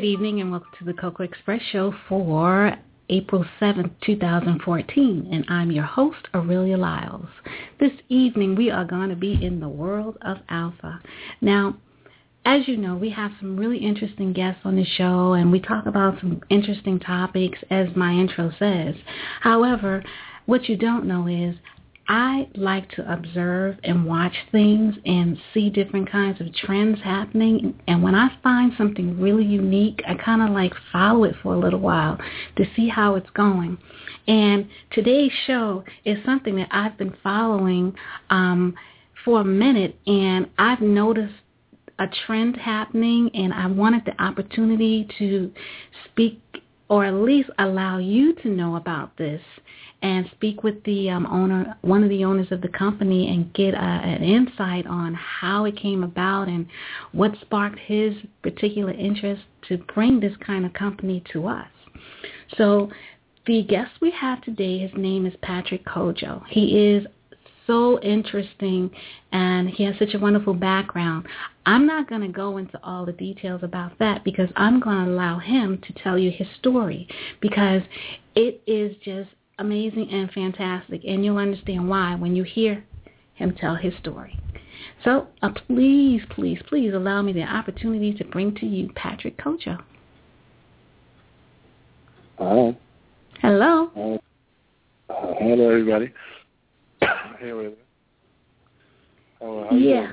Good evening and welcome to the Cocoa Express show for April 7th, 2014. And I'm your host, Aurelia Lyles. This evening we are going to be in the world of Alfa. Now, as you know, we have some really interesting guests on the show and we talk about some interesting topics as my intro says. However, what you don't know is I like to observe and watch things and see different kinds of trends happening. And when I find something really unique, I kind of like follow it for a little while to see how it's going. And today's show is something that I've been following um, for a minute, and I've noticed a trend happening, and I wanted the opportunity to speak or at least allow you to know about this and speak with the um, owner, one of the owners of the company, and get uh, an insight on how it came about and what sparked his particular interest to bring this kind of company to us. So the guest we have today, his name is Patrick Kodjoe. He is so interesting and he has such a wonderful background. I'm not going to go into all the details about that because I'm going to allow him to tell you his story because it is just amazing and fantastic, and you'll understand why when you hear him tell his story. So uh, please, please, please allow me the opportunity to bring to you Patrick Kodjoe. Hi. Hello. Hi. Uh, hello, everybody. hey, Ray. How, yeah. You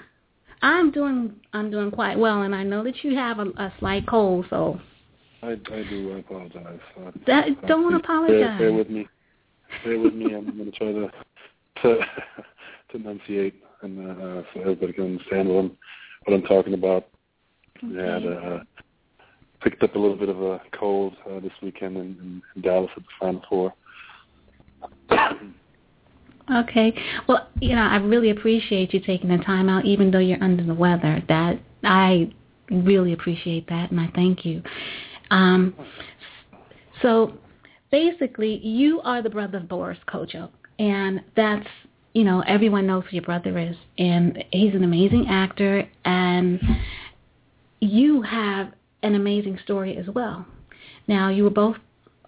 I'm doing I'm doing quite well, and I know that you have a, a slight cold, so. I, I do. I apologize. That, don't apologize. Bear, bear with me bear with me. I'm going to try to to, to enunciate and uh, so everybody can understand what I'm what I'm talking about. Okay. Yeah, uh, picked up a little bit of a cold uh, this weekend in, in, in Dallas at the Final Four. Okay. Well, you know, I really appreciate you taking the time out, even though you're under the weather. That I really appreciate that, and I thank you. Um, so basically you are the brother of Boris Kodjoe, and that's you know everyone knows who your brother is, and he's an amazing actor, and you have an amazing story as well. Now you were both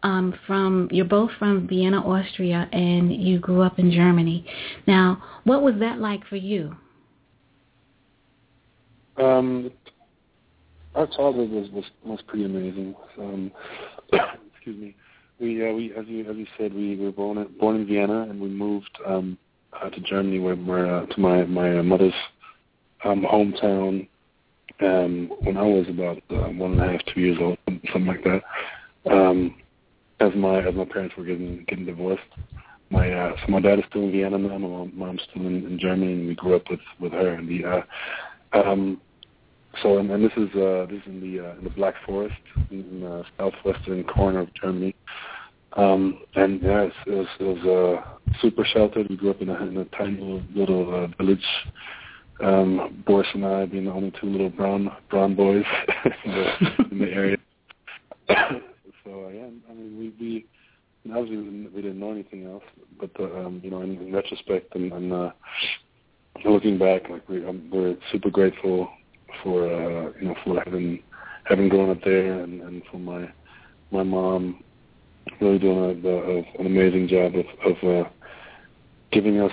um, from you're both from Vienna, Austria, and you grew up in Germany. Now, what was that like for you? Um, our childhood was was, was pretty amazing. Um, excuse me. We, uh, we, as you as you said, we were born in, born in Vienna, and we moved um, uh, to Germany, where, where uh, to my my mother's um, hometown um, when I was about uh, one and a half, two years old, something like that. Um, as my as my parents were getting getting divorced, my uh, so my dad is still in Vienna now, my mom's still in, in Germany, and we grew up with with her. And the uh, um, so and, and this is uh, this is in the uh, in the Black Forest in the southwestern corner of Germany. Um, and yeah, it was, it was uh, super sheltered. We grew up in a, in a tiny little, little uh, village. Um, Boris and I being the only two little brown brown boys in, the, in the area. so uh, yeah, I mean we we obviously we didn't, we didn't know anything else, but uh, um, you know in, in retrospect and, and uh, looking back, like we um, we're super grateful for uh, you know for having having grown up there and, and for my my mom really doing a, a, an amazing job of, of uh, giving us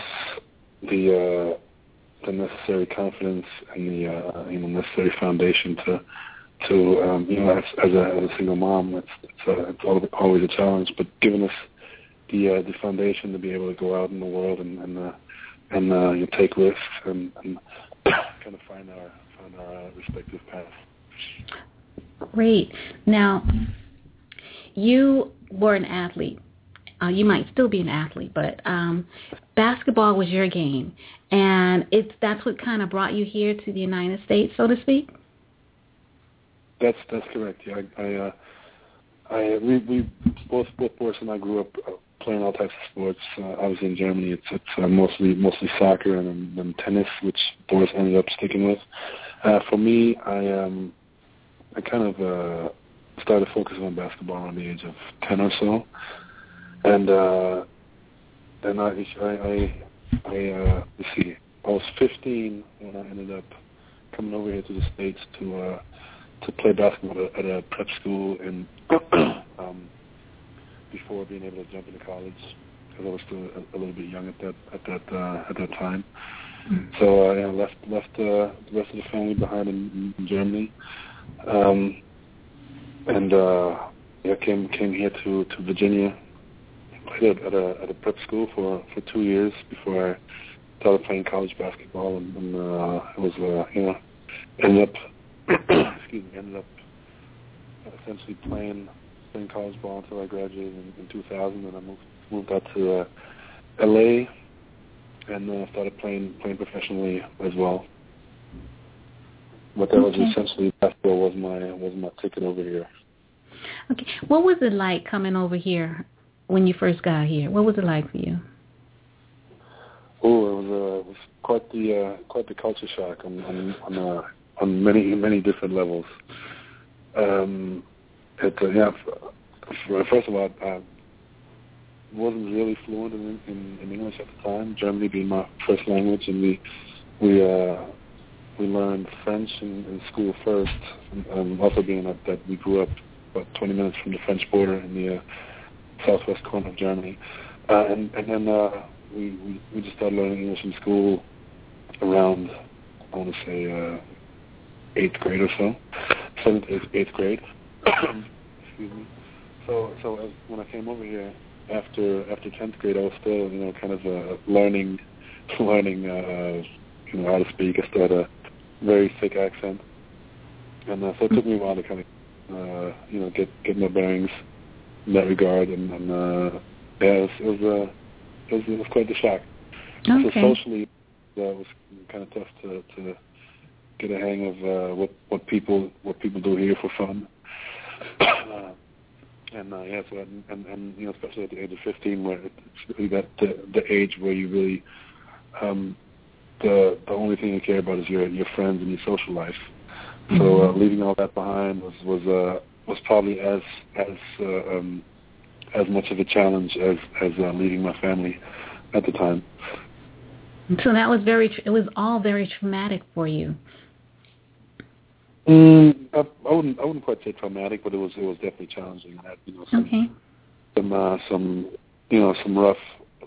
the uh, the necessary confidence and the uh, you know necessary foundation to to um, you know as, as a as a single mom it's it's, uh, it's always a challenge but giving us the uh, the foundation to be able to go out in the world and and uh, and uh, you know, take risks and, and kind of find our find our uh, respective paths. Great. Now, you were an athlete, uh, you might still be an athlete, but um, basketball was your game, and it's that's what kind of brought you here to the United States, so to speak. That's that's correct. Yeah, I, I, uh, I we, we both both Boris and I grew up uh, playing all types of sports. Uh, I was in Germany. It's it's uh, mostly mostly soccer and then tennis, which Boris ended up sticking with. Uh, for me, I um I kind of uh, started focusing on basketball around the age of ten or so, and uh, then I I I, I uh, let's see, I was 15 when I ended up coming over here to the states to uh, to play basketball at a, prep school in um, before being able to jump into college because I was still a, a little bit young at that at that uh, at that time. Mm-hmm. So uh, yeah, left left uh, the rest of the family behind in, in Germany, um, and uh, yeah, came came here to to Virginia. Played at a at a prep school for for two years before I started playing college basketball, and, and uh, it was uh, you know ended up excuse me ended up essentially playing playing college ball until I graduated in, in 2000, and I moved moved out to uh, LA and uh, started playing playing professionally as well. But that okay. was essentially basketball was my was my ticket over here. Okay, what was it like coming over here when you first got here? What was it like for you? Oh, it was uh, it was quite the uh, quite the culture shock on on on, uh, on many many different levels. Um, it, uh, yeah, first of all, I wasn't really fluent in, in, in English at the time. Germany being my first language, and we we uh, we learned French in, in school first. Um, also being that, that we grew up about 20 minutes from the French border in the uh, southwest corner of Germany, uh, and and then uh, we, we we just started learning English in school around I want to say uh, eighth grade or so, seventh eighth, eighth grade. Excuse me. So so as, when I came over here after after tenth grade, I was still you know kind of uh, learning learning uh, you know how to speak. I still had a very thick accent, and uh, so it took me a while to kind of uh, you know get get my bearings in that regard. And, and uh, yeah, it was it was, uh, it was it was quite the shock. Okay. So socially, uh, it was kind of tough to to get a hang of uh, what what people what people do here for fun. uh, and uh, yeah, so and, and and you know, especially at the age of 15, where it's really that the, the age where you really um, the the only thing you care about is your your friends and your social life. Mm-hmm. So uh, leaving all that behind was was uh, was probably as as uh, um, as much of a challenge as as uh, leaving my family at the time. So that was very. It was all very traumatic for you. Mm, I, I wouldn't I wouldn't quite say traumatic, but it was it was definitely challenging. I had you know some okay. some uh, some you know some rough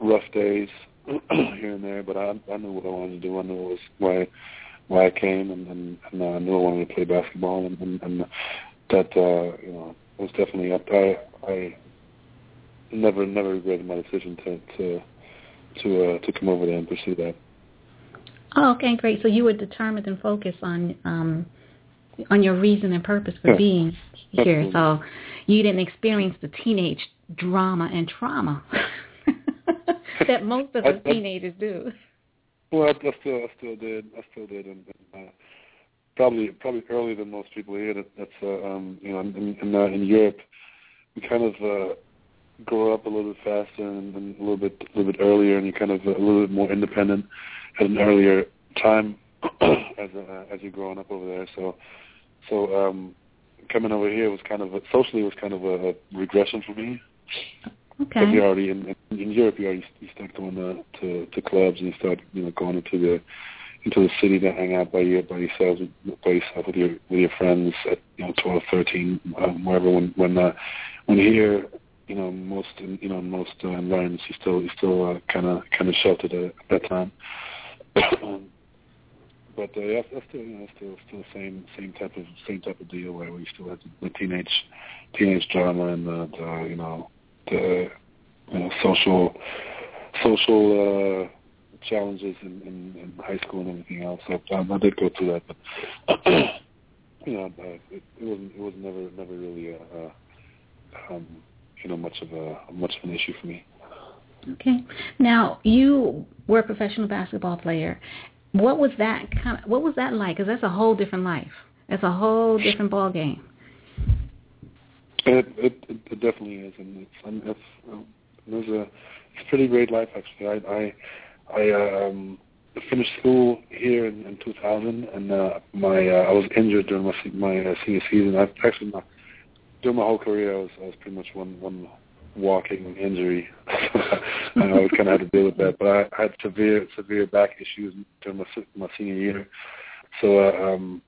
rough days here and there, but I I knew what I wanted to do. I knew it was why why I came, and and, and uh, I knew I wanted to play basketball, and and, and that uh, you know was definitely up. I I never never regretted my decision to to to uh, to come over there and pursue that. Oh, okay, great. So you were determined and focused on um on your reason and purpose for yeah. being here. So you didn't experience the teenage drama and trauma that most of us teenagers do. Well, I, I still, I still did. I still did, and, and uh, probably, probably earlier than most people here. That, that's, uh, um, you know, in, in, uh, in Europe, we kind of uh, grow up a little bit faster and, and a little bit, a little bit earlier, and you kind of a little bit more independent at an earlier time as uh, as you're growing up over there. So so um, coming over here was kind of a, socially was kind of a, a regression for me. Okay. But you already in, in Europe, you already you start going to, to to clubs and you start you know going into the into the city to hang out by your by yourself by yourself with your with your friends at you know 12, 13, um, wherever. When when uh, when here, you know most you know most uh, environments you still you still kind of kind of sheltered at, at that time. um, but uh, yeah, that's still you know still still same same type of same type of deal where we still had the, the teenage teenage drama and the, the you know you know social social uh, challenges in, in, in high school and everything else. So um, I did go through that, but you know uh, it, it wasn't it was never never really a, a um, you know much of a much of an issue for me. Okay. Now you were a professional basketball player. What was that kind of, What was that like? Because that's a whole different life. That's a whole different ball game. It it, it definitely is, and it's, and it's it was a it's pretty great life actually. I I I um finished school here in, in 2000, and uh, my uh, I was injured during my my uh, senior season. I actually my, during my whole career I was I was pretty much one one walking injury. I always kind of had to deal with that. But I, I had severe severe back issues during my my senior year, so uh, um,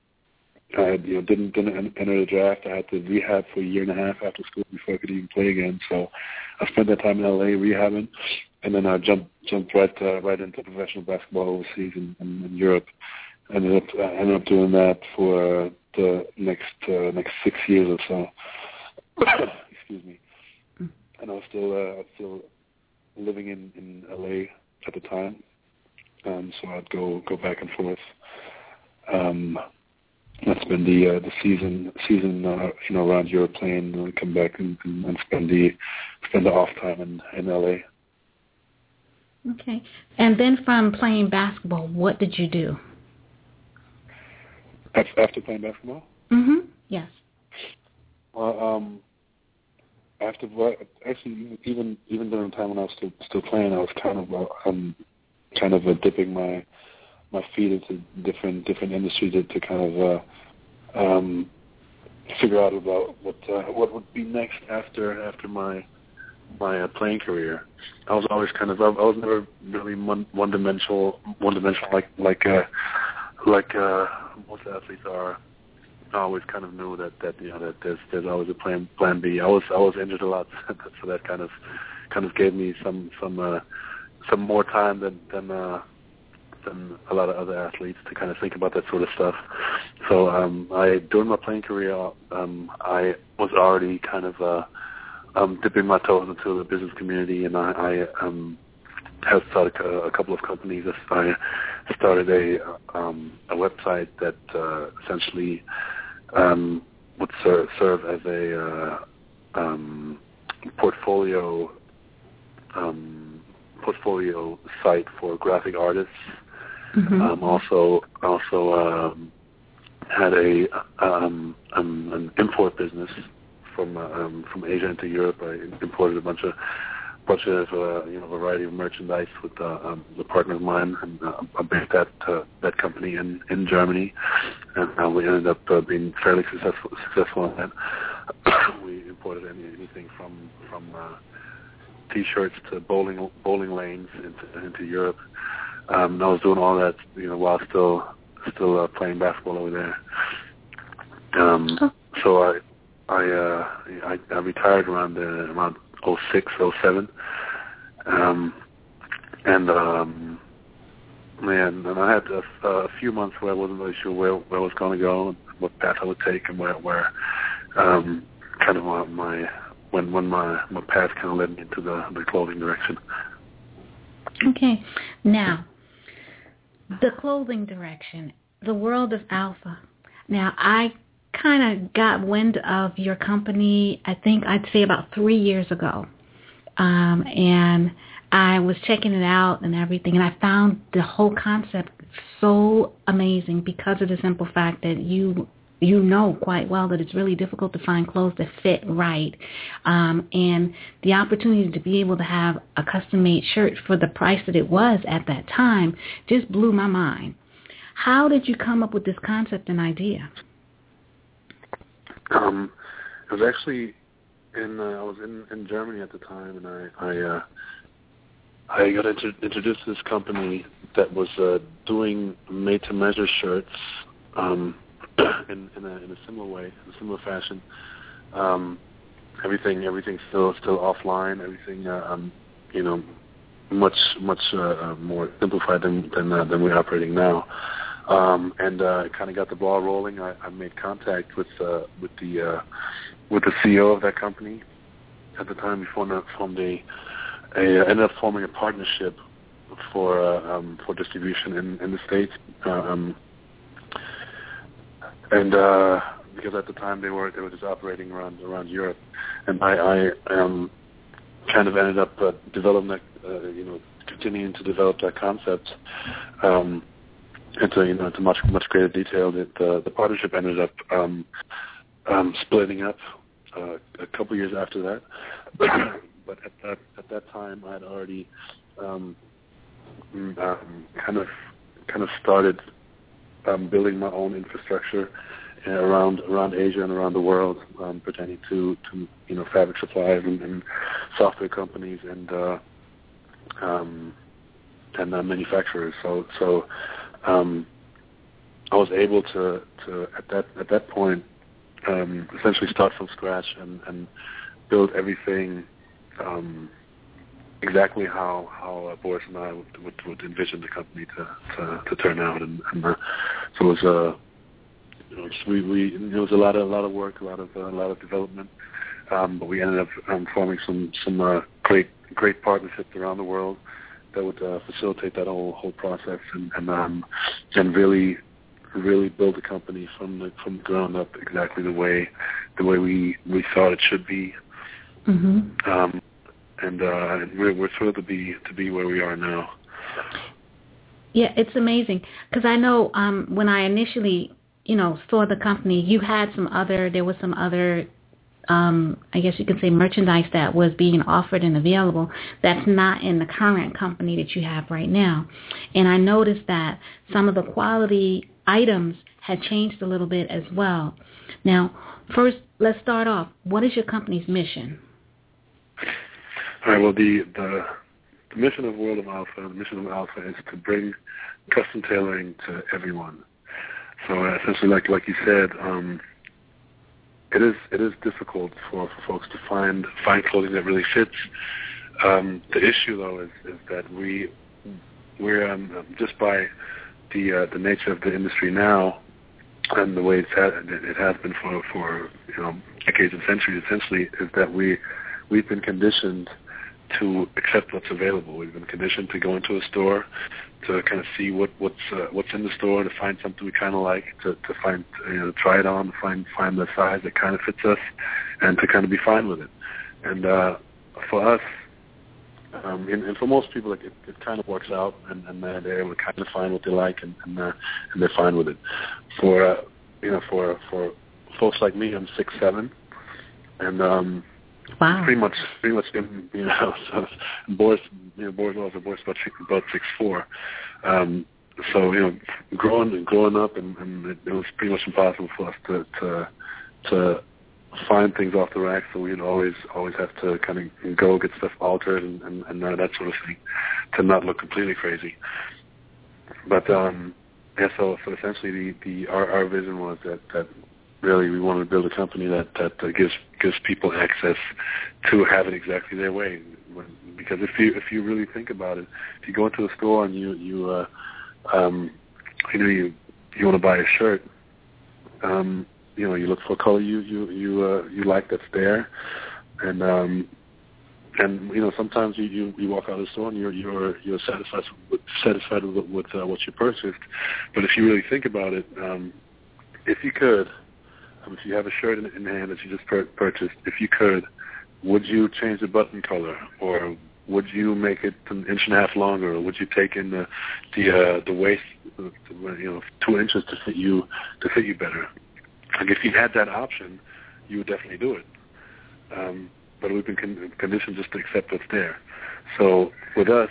I had, you know didn't didn't enter the draft. I had to rehab for a year and a half after school before I could even play again. So I spent that time in LA rehabbing, and then I jumped jumped right uh, right into professional basketball overseas in, in, in Europe. Ended up I ended up doing that for uh, the next uh, next six years or so. Excuse me and I was still uh, still living in in LA at the time, um, so I'd go go back and forth. Um, and spend the uh, the season season uh, you know around Europe playing, and come back and, and, spend the spend the off time in in LA. Okay, and then from playing basketball, what did you do? After playing basketball? Mhm. Yes. Well, um, after actually even even during the time when I was still still playing, I was kind of uh, um kind of uh, dipping my my feet into different different industries to, to kind of uh, um, figure out about what uh, what would be next after after my my uh, playing career. I was always kind of I, was never really one dimensional one dimensional like like uh like uh most athletes are I always kind of knew that that you know that there's there's always a plan plan B. I was I was injured a lot, so that kind of kind of gave me some some uh, some more time than than uh, than a lot of other athletes to kind of think about that sort of stuff. So um, I during my playing career, um, I was already kind of uh, um, dipping my toes into the business community, and I, I um, have started a, a couple of companies. I started a um, a website that uh, essentially um, would ser- serve as a uh, um, portfolio um, portfolio site for graphic artists. Mm-hmm. Um, also, also um, had a um, um, an import business from um, from Asia into Europe. I imported a bunch of bunch of uh, you know variety of merchandise with uh, um, the partner of mine, and uh, I based that uh, that company in in Germany, and uh, we ended up uh, being fairly successful successful in that. we imported any, anything from from uh, t-shirts to bowling bowling lanes into into Europe. Um, and I was doing all that you know while still still uh, playing basketball over there. Um, oh. So I I, uh, I I retired around uh, around 06, 07. Um, and um, man, and I had a, a few months where I wasn't really sure where where I was going to go and what path I would take and where where um, kind of my, my when when my my path kind of led me into the the clothing direction. Okay, now the clothing direction, the world of Alfa. Now I kind of got wind of your company, I think I'd say about three years ago. Um, and I was checking it out and everything, and I found the whole concept so amazing because of the simple fact that you you know quite well that it's really difficult to find clothes that fit right. Um, and the opportunity to be able to have a custom-made shirt for the price that it was at that time just blew my mind. How did you come up with this concept and idea? Um, it was actually in uh, I was in in Germany at the time, and I I uh, I got inter- introduced to this company that was uh, doing made-to-measure shirts um, in in a, in a similar way, in a similar fashion. Um, everything everything still still offline. Everything uh, um, you know much much uh, uh, more simplified than than, uh, than we're operating now um, and uh, kind of got the ball rolling. I, I made contact with uh, with the uh, with the CEO of that company at the time. We formed a, formed a, a ended up forming a partnership for uh, um, for distribution in, in the states. Uh, um, and uh, because at the time they were they were just operating around around Europe, and I, I um, kind of ended up uh, developing that, uh, you know, continuing to develop that concept um, into you know into much much greater detail. That uh, the partnership ended up um, um, splitting up uh, a couple years after that. but at that at that time, I had already um, um, kind of kind of started um, building my own infrastructure around around Asia and around the world, um, pertaining to, to you know fabric suppliers and, and software companies and uh, um, and uh, manufacturers. So so um, I was able to, to at that at that point um, essentially start from scratch and, and build everything um, exactly how how uh, Boris and I would, would, would envision the company to to, to turn out, and, and uh, so it was a uh, you know, just we we it was a lot of a lot of work, a lot of uh, a lot of development, um, but we ended up um, forming some some uh, great great partnerships around the world that would uh, facilitate that whole whole process and and um, and really really build a company from the from the ground up exactly the way the way we we thought it should be. Mm-hmm. Um, and uh, we're, we're thrilled to be to be where we are now. Yeah, it's amazing because I know um, when I initially, you know, saw the company, you had some other, there was some other, um, I guess you could say merchandise that was being offered and available that's not in the current company that you have right now. And I noticed that some of the quality items had changed a little bit as well. Now, first, let's start off. What is your company's mission? All right. Well, the the the mission of World of Alfa, the mission of Alfa is to bring custom tailoring to everyone. So essentially, like like you said, um, it is it is difficult for, for folks to find find clothing that really fits. Um, the issue though is, is that we we're um, just by the uh, the nature of the industry now and the way it's had, it has been for for you know decades and centuries essentially is that we we've been conditioned to accept what's available. We've been conditioned to go into a store, to kind of see what what's uh, what's in the store, to find something we kind of like, to to find you know try it on, find find the size that kind of fits us, and to kind of be fine with it. And uh, for us, um, and, and for most people, like it, it kind of works out, and, and uh, they're able to kind of find what they like, and and, uh, and they're fine with it. For uh, you know, for for folks like me, I'm six seven, and um, Wow. Pretty much, pretty much, you know, so Boris, you know, Boris was a Boris about six, about six four. Um, so you know, growing and growing up, and, and it, it was pretty much impossible for us to to to find things off the rack. So we'd always always have to kind of go get stuff altered and and, and that sort of thing to not look completely crazy. But um, yeah, so so essentially, the the our, our vision was that that really we want to build a company that that uh, gives gives people access to have it exactly their way. Because if you if you really think about it, if you go into a store and you you uh, um, you know you you want to buy a shirt, um, you know you look for a color you you you uh, you like that's there, and um, and you know sometimes you, you you walk out of the store and you're you're you're satisfied with, satisfied with, with uh, what you purchased, but if you really think about it, um, if you could um, if you have a shirt in, in hand that you just purchased, if you could, would you change the button color, or would you make it an inch and a half longer, or would you take in the the uh, the waist, uh, you know, two inches to fit you to fit you better? Like if you had that option, you would definitely do it. Um, but we've been con- conditioned just to accept what's there. So with us,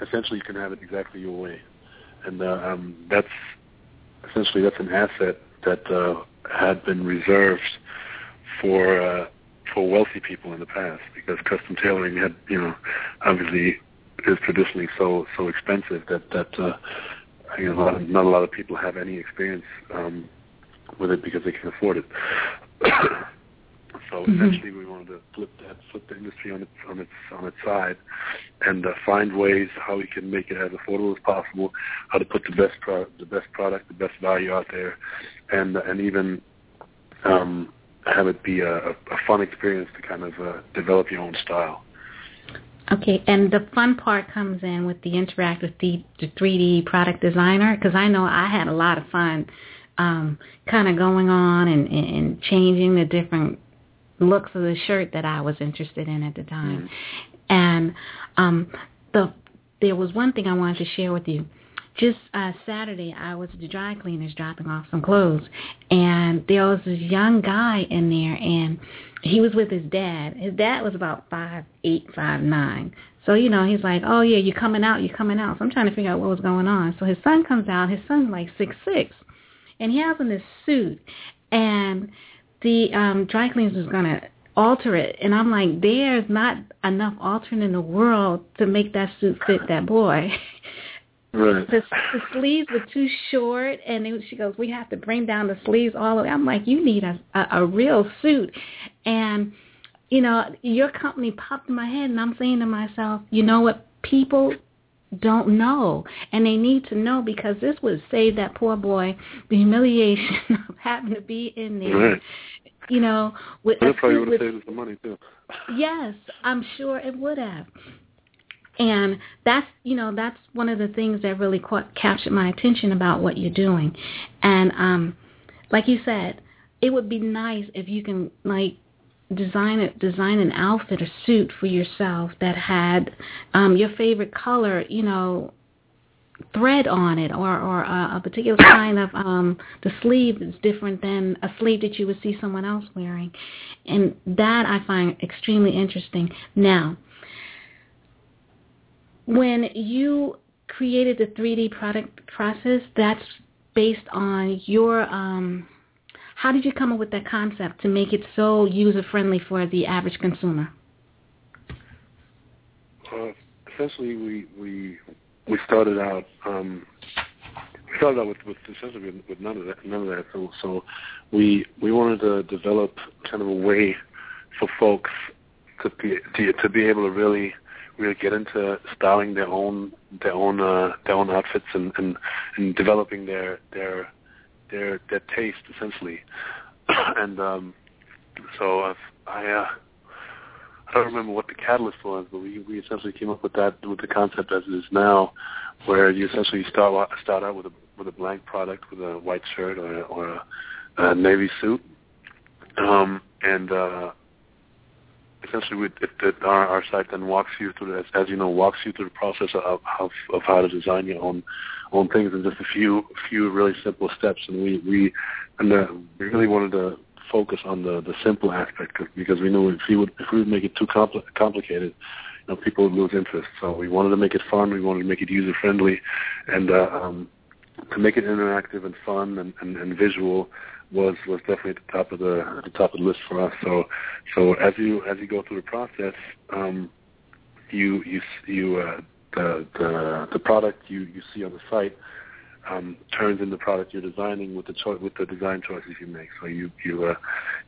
essentially, you can have it exactly your way, and uh, um, that's essentially that's an asset that uh, had been reserved for uh, for wealthy people in the past because custom tailoring had you know obviously is traditionally so so expensive that that uh, you know not, not a lot of people have any experience um, with it because they can afford it. so mm-hmm. essentially, we wanted to flip that flip the industry on its on its on its side and uh, find ways how we can make it as affordable as possible, how to put the best pro- the best product, the best value out there, and and even um, have it be a, a fun experience to kind of uh, develop your own style. Okay, and the fun part comes in with the interact with the, the 3D product designer because I know I had a lot of fun um, kind of going on and, and changing the different looks of the shirt that I was interested in at the time. Mm-hmm. And um, the there was one thing I wanted to share with you. Just uh, Saturday, I was at the dry cleaners dropping off some clothes, and there was this young guy in there, and he was with his dad. His dad was about five eight, five nine. So you know, he's like, "Oh yeah, you're coming out, you're coming out." So I'm trying to figure out what was going on. So his son comes out. His son's like six six, and he has on this suit, and the um dry cleaners was gonna alter it. And I'm like, there's not enough altering in the world to make that suit fit that boy. Right. The, the sleeves were too short, and it, she goes, "We have to bring down the sleeves all the way." I'm like, "You need a, a a real suit," and you know, your company popped in my head, and I'm saying to myself, you know what? People don't know, and they need to know because this would save that poor boy the humiliation of having to be in there right you know, with that probably would have saved some money too. Yes, I'm sure it would have. And that's, you know, that's one of the things that really caught, captured my attention about what you're doing. And um like you said, it would be nice if you can like design a, design an outfit or suit for yourself that had um your favorite color, you know, thread on it or or a, a particular kind of um the sleeve is different than a sleeve that you would see someone else wearing. And that I find extremely interesting. Now when you created the 3D product process that's based on your um how did you come up with that concept to make it so user friendly for the average consumer uh, essentially we we we started out um, we started out with, with essentially with, none of that none of that. So so we we wanted to develop kind of a way for folks to be to, to be able to really really get into styling their own their own uh, their own outfits and, and and developing their their their their taste essentially. and um, so I've, I uh, I don't remember what the catalyst was, but we we essentially came up with that with the concept as it is now, where you essentially start start out with a with a blank product with a white shirt or or a, a navy suit, um, and uh, essentially we, it, it, our, our site then walks you through as, as you know walks you through the process of, of of how to design your own own things in just a few few really simple steps, and we we and uh, really wanted to focus on the the simple aspect because we knew if we would if we would make it too compl- complicated, you know, people would lose interest. So we wanted to make it fun. We wanted to make it user friendly, and uh, um, to make it interactive and fun and, and, and visual was was definitely at the top of the at the top of the list for us. So so as you as you go through the process, um, you you you uh, the the the product you you see on the site um, turns into the product you're designing with the cho- with the design choices you make. So you you uh,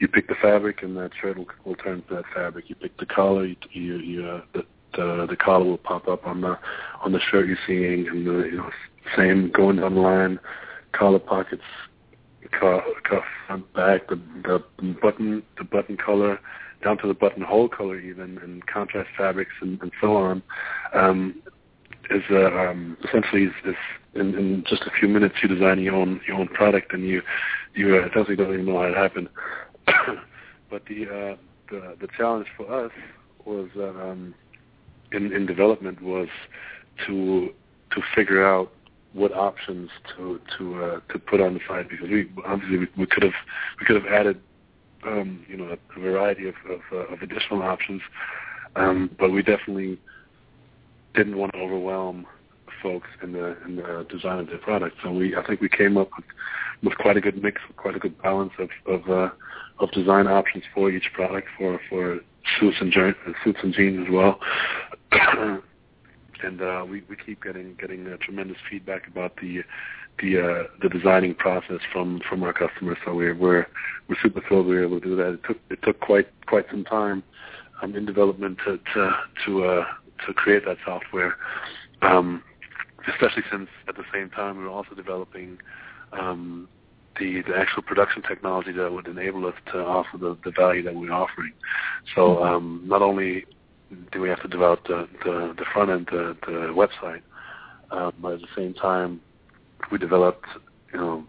you pick the fabric, and that shirt will, will turn to that fabric. You pick the collar, you you, you uh, the, the the collar will pop up on the on the shirt you're seeing, and the you know same going down the line, collar pockets, cuff, cuff front back, the the button the button color down to the buttonhole color even, and contrast fabrics and, and so on. Um, is uh, um, essentially is, is in, in just a few minutes you design your own your own product and you you uh, don't even know how it happened. but the uh, the the challenge for us was um, in in development was to to figure out what options to to uh, to put on the site because we obviously we, we could have we could have added um, you know a, variety of of, uh, of additional options, um, but we definitely didn't want to overwhelm folks in the in the design of their product. So we I think we came up with with quite a good mix, quite a good balance of of uh, of design options for each product for for suits and suits and jeans as well. and uh, we we keep getting getting uh, tremendous feedback about the the uh, the designing process from from our customers. So we're we're we're super thrilled we were able to do that. It took it took quite quite some time um, in development to to to uh, to create that software. Um, especially since at the same time we were also developing um, the the actual production technology that would enable us to offer the, the value that we're offering. So mm-hmm. um, not only do we have to develop the, the, the front end, the, the website, um, but at the same time we developed, you know,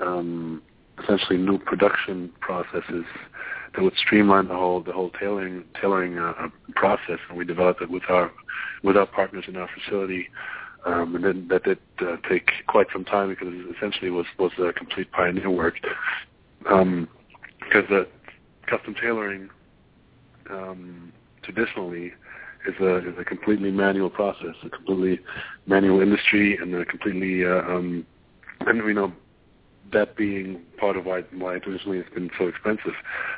um, essentially new production processes that would streamline the whole the whole tailoring tailoring uh, process, and we developed it with our with our partners in our facility. Um, and then that did uh, take quite some time because it essentially was was a complete pioneer work. Um, because the custom tailoring um, traditionally is a is a completely manual process, a completely manual industry, and a completely uh, um, and we know that being part of why why traditionally it's been so expensive.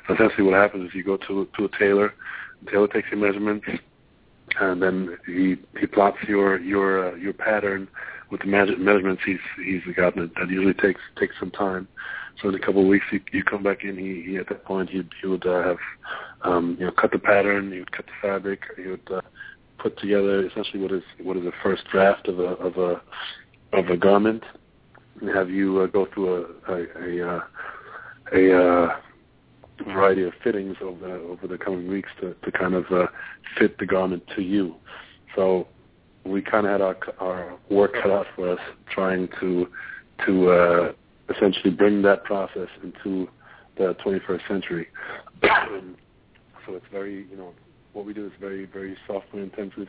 So essentially, what happens is you go to to a tailor, the tailor takes your measurements, and then he he plots your your uh, your pattern with the measurements he's he's gotten. That usually takes takes some time. So in a couple of weeks, you, you come back in. He, he at that point he he would uh, have um, you know cut the pattern. Would cut the fabric. Would uh, put together essentially what is what is a first draft of a of a of a garment and have you uh, go through a a a, uh, a uh, variety of fittings over the, over the coming weeks to to kind of uh, fit the garment to you. So we kind of had our our work cut out for us trying to to uh, essentially bring that process into the 21st century. so it's very you know what we do is very very software intensive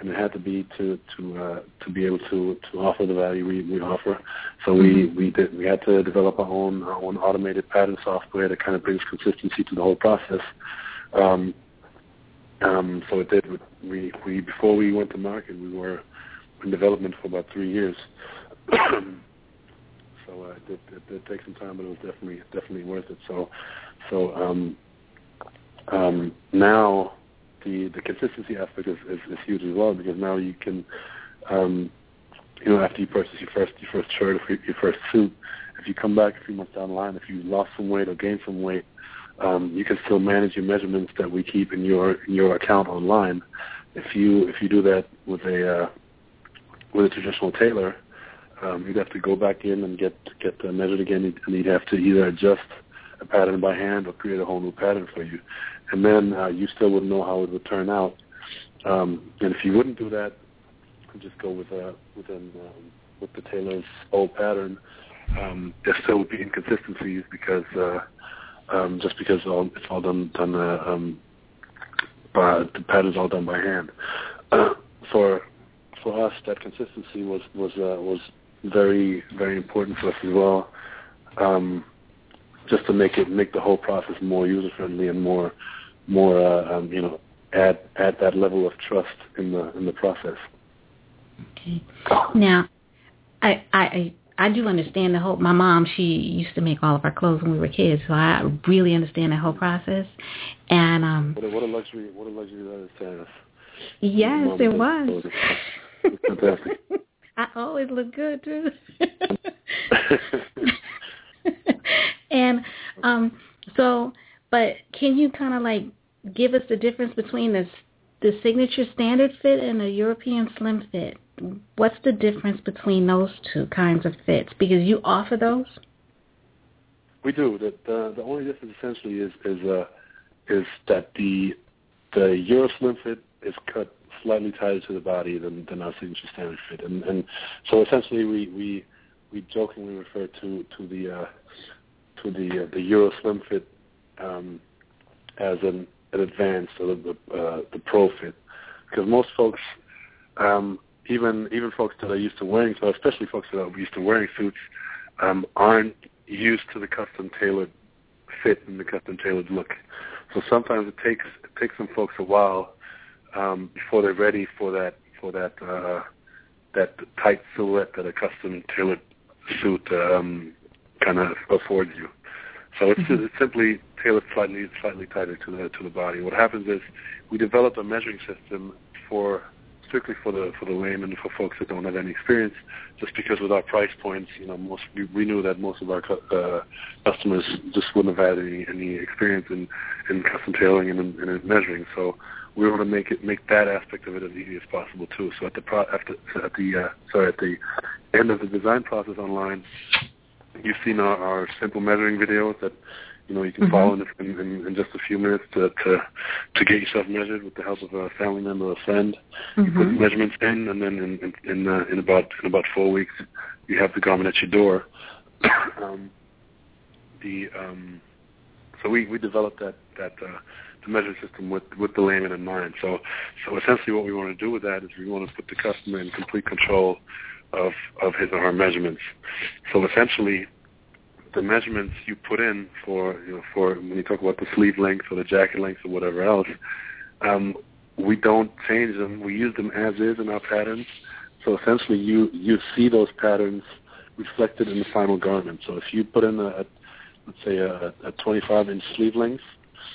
and it had to be to to uh, to be able to to offer the value we, we offer. So we mm-hmm. we did we had to develop our own our own automated pattern software that kind of brings consistency to the whole process. Um, um, so it did. We we before we went to market, we were in development for about three years. so uh, it, did, it did take some time, but it was definitely definitely worth it. So so um, um, now the the consistency aspect is, is, is huge as well because now you can, um, you know, after you purchase your first your first shirt or your first suit, if you come back a few months down the line, if you lost some weight or gained some weight, um, you can still manage your measurements that we keep in your in your account online. If you if you do that with a uh, with a traditional tailor, um, you'd have to go back in and get get measured again, and you'd have to either adjust a pattern by hand or create a whole new pattern for you and then uh, you still wouldn't know how it would turn out. Um, and if you wouldn't do that, just go with uh, um, with the tailor's old pattern, um, there still would be inconsistencies because uh, um, just because all, it's all done done uh, um, by the pattern's all done by hand. Uh, for for us, that consistency was was uh, was very very important for us as well. Um, just to make it make the whole process more user friendly and more more uh, um, you know add add that level of trust in the in the process. Okay. Now, I I I do understand the whole. My mom, she used to make all of our clothes when we were kids, so I really understand the whole process. And um, what a, what a luxury! What a luxury that is to us. Yes, it was. It was fantastic. I always look good too. and um, so, but can you kind of like give us the difference between the the signature standard fit and the European slim fit? What's the difference between those two kinds of fits? Because you offer those. We do. The the, the only difference essentially is is uh, is that the the Euro slim fit is cut slightly tighter to the body than, than our signature standard fit, and and so essentially we we we jokingly refer to to the uh, to the uh, the Euro slim fit um, as an an advanced or the uh, the pro fit because most folks um, even even folks that are used to wearing so especially folks that are used to wearing suits um, aren't used to the custom tailored fit and the custom tailored look. So sometimes it takes it takes some folks a while um, before they're ready for that for that uh, that tight silhouette that a custom tailored suit um, kind of affords you. So it's, mm-hmm. it's simply tailored slightly slightly tighter to the to the body. What happens is we developed a measuring system for strictly for the for the layman for folks that don't have any experience. Just because with our price points, you know, most we, we knew that most of our uh, customers just wouldn't have had any any experience in in custom tailoring and in, in measuring. So we want to make it make that aspect of it as easy as possible too. So at the pro, after at the uh, sorry at the end of the design process online, you've seen our, our simple measuring videos that you know you can mm-hmm. follow in, in, in just a few minutes to, to to get yourself measured with the help of a family member or a friend. Mm-hmm. You put measurements in, and then in in in, uh, in about in about four weeks you have the garment at your door. um, the um, so we we developed that that uh, the measuring system with with the layman in mind. So so essentially, what we want to do with that is we want to put the customer in complete control of of his or her measurements. So essentially, the measurements you put in for you know for when you talk about the sleeve length or the jacket length or whatever else, um, we don't change them. We use them as is in our patterns. So essentially, you you see those patterns reflected in the final garment. So if you put in a, a let's say a, a 25 inch sleeve length,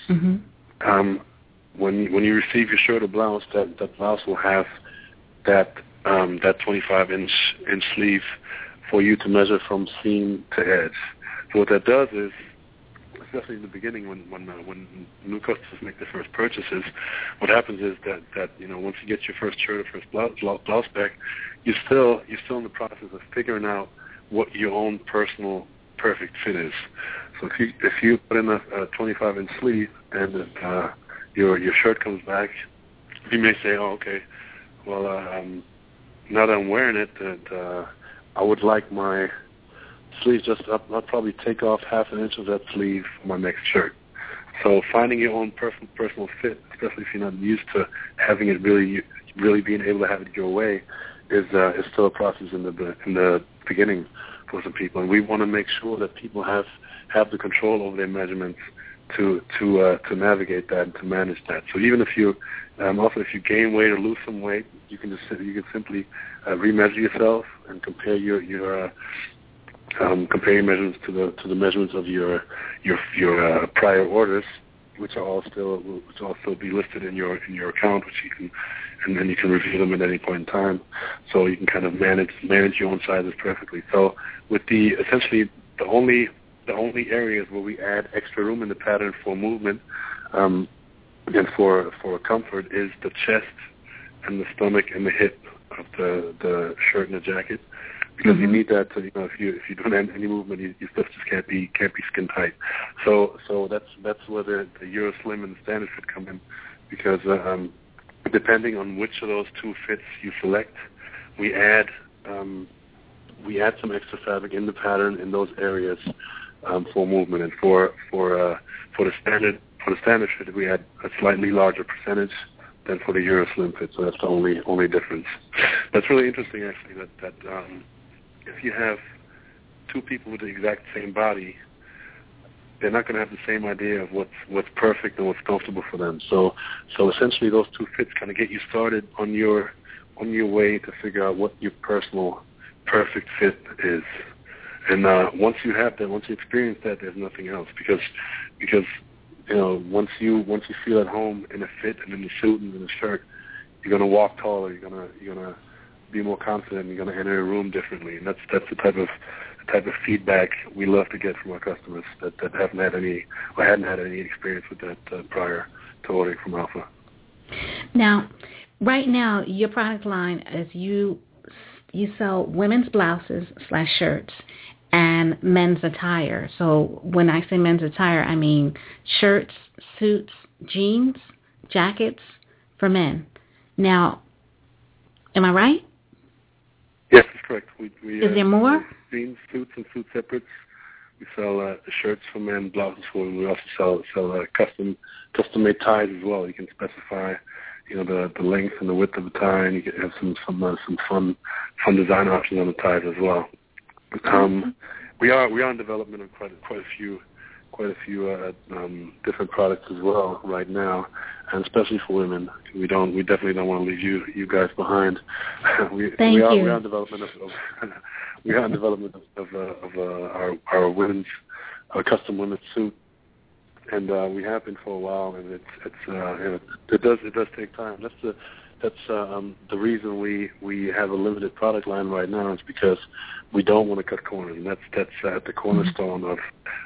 mm-hmm. um, when you, when you receive your shirt or blouse, that that blouse will have that um, that 25 inch inch sleeve for you to measure from seam to edge. So what that does is, especially in the beginning when when uh, when new customers make their first purchases, what happens is that that you know once you get your first shirt or first blouse, blouse back, you still you're still in the process of figuring out what your own personal perfect fit is. So if you if you put in a, a 25 inch sleeve and uh, your your shirt comes back, you may say, oh okay, well um, now that I'm wearing it, that uh, I would like my sleeve just up. I'll probably take off half an inch of that sleeve for my next shirt. So finding your own personal personal fit, especially if you're not used to having it really really being able to have it your way, is uh, is still a process in the in the beginning for some people, and we want to make sure that people have have the control over their measurements to to uh, to navigate that and to manage that. So even if you um, also if you gain weight or lose some weight, you can just you can simply uh, remeasure yourself and compare your your uh, um, compare your measurements to the to the measurements of your your your uh, prior orders, which are all still which will also be listed in your in your account, which you can and then you can review them at any point in time. So you can kind of manage manage your own sizes perfectly. So with the essentially the only the only areas where we add extra room in the pattern for movement um, and for for comfort is the chest and the stomach and the hip of the the shirt and the jacket because mm-hmm. you need that to you know if you if you don't have any movement you, your stuff just can't be can't be skin tight so so that's that's where the the Euro Slim and the standard fit come in because um depending on which of those two fits you select, we add um, we add some extra fabric in the pattern in those areas um, for movement. And for for uh, for the standard for the standard fit, we add a slightly larger percentage than for the Euro Slim fit. So that's the only only difference. That's really interesting, actually. That that um, if you have two people with the exact same body, they're not going to have the same idea of what's what's perfect and what's comfortable for them. So so essentially, those two fits kind of get you started on your on your way to figure out what your personal perfect fit is. And uh, once you have that, once you experience that, there's nothing else because because you know once you once you feel at home in a fit and in the suit and in the shirt, you're gonna walk taller. You're gonna you're gonna be more confident. You're gonna enter a room differently, and that's that's the type of the type of feedback we love to get from our customers that, that haven't had any or hadn't had any experience with that uh, prior to ordering from Alfa. Now, right now, your product line is you you sell women's blouses slash shirts and men's attire. So when I say men's attire, I mean shirts, suits, jeans, jackets for men. Now, am I right? Yes, that's correct. We, we, is uh, there more? jeans, suits, and suit separates. We sell uh, shirts for men, blouses for women. We also sell sell uh, custom custom made ties as well. You can specify, you know, the the length and the width of the tie, and you can have some some uh, some fun fun design options on the ties as well. Um, we are we are in development of quite quite a few quite a few uh, um, different products as well right now, and especially for women. We don't we definitely don't want to leave you you guys behind. we Thank we are you. we are in development of, of we are in development of, of, uh, of uh, our our women's our custom women's suit, and uh, we have been for a while, and it's it's uh, know, it does it does take time. That's the that's uh, um, the reason we we have a limited product line right now is because we don't want to cut corners, and that's that's uh, the cornerstone of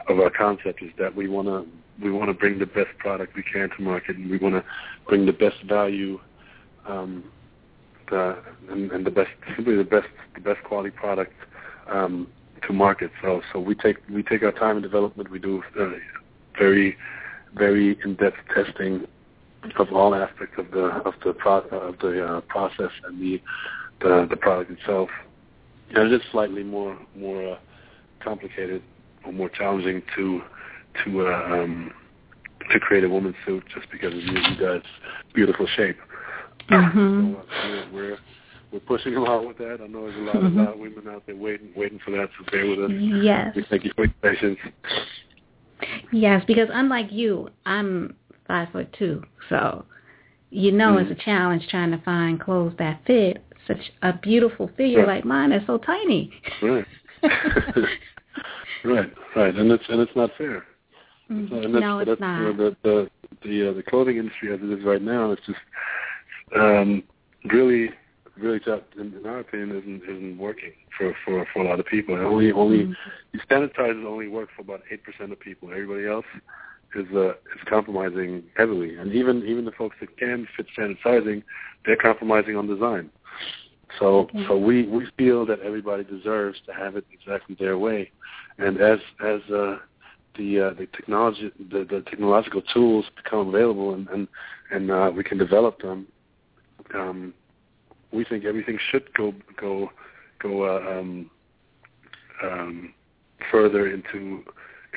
of our concept is that we want to we want to bring the best product we can to market, and we want to bring the best value um, the, and, and the best simply the best the best quality product um, to market. So so we take we take our time in development. We do uh, very very in-depth testing of all aspects of the of the pro- of the uh, process and the, the the product itself. And it is slightly more more uh, complicated or more challenging to to uh, um, to create a woman's suit just because of you, you guys' beautiful shape. Mm-hmm. So, uh, we're, we're we're pushing a lot with that. I know there's a lot, mm-hmm. a lot of women out there waiting waiting for that. So bear with us. Yes. We thank you for your patience. Yes, because unlike you, I'm five foot two, so you know mm. it's a challenge trying to find clothes that fit such a beautiful figure right. like mine is so tiny. Right. right, right, and it's and it's not fair. Mm-hmm. And that's, no, it's that's, not. You know, the the the, uh, the clothing industry as it is right now, it's just um, really, really, tough, in, in our opinion, isn't isn't working for for for a lot of people. And only only mm-hmm. sanitizers only work for about eight percent of people. Everybody else is uh, is compromising heavily, and even even the folks that can fit sanitizing, they're compromising on design. So okay. so we we feel that everybody deserves to have it exactly their way, and as as uh, the uh, the technology the, the technological tools become available and and, and uh, we can develop them, um, we think everything should go go go uh, um, um, further into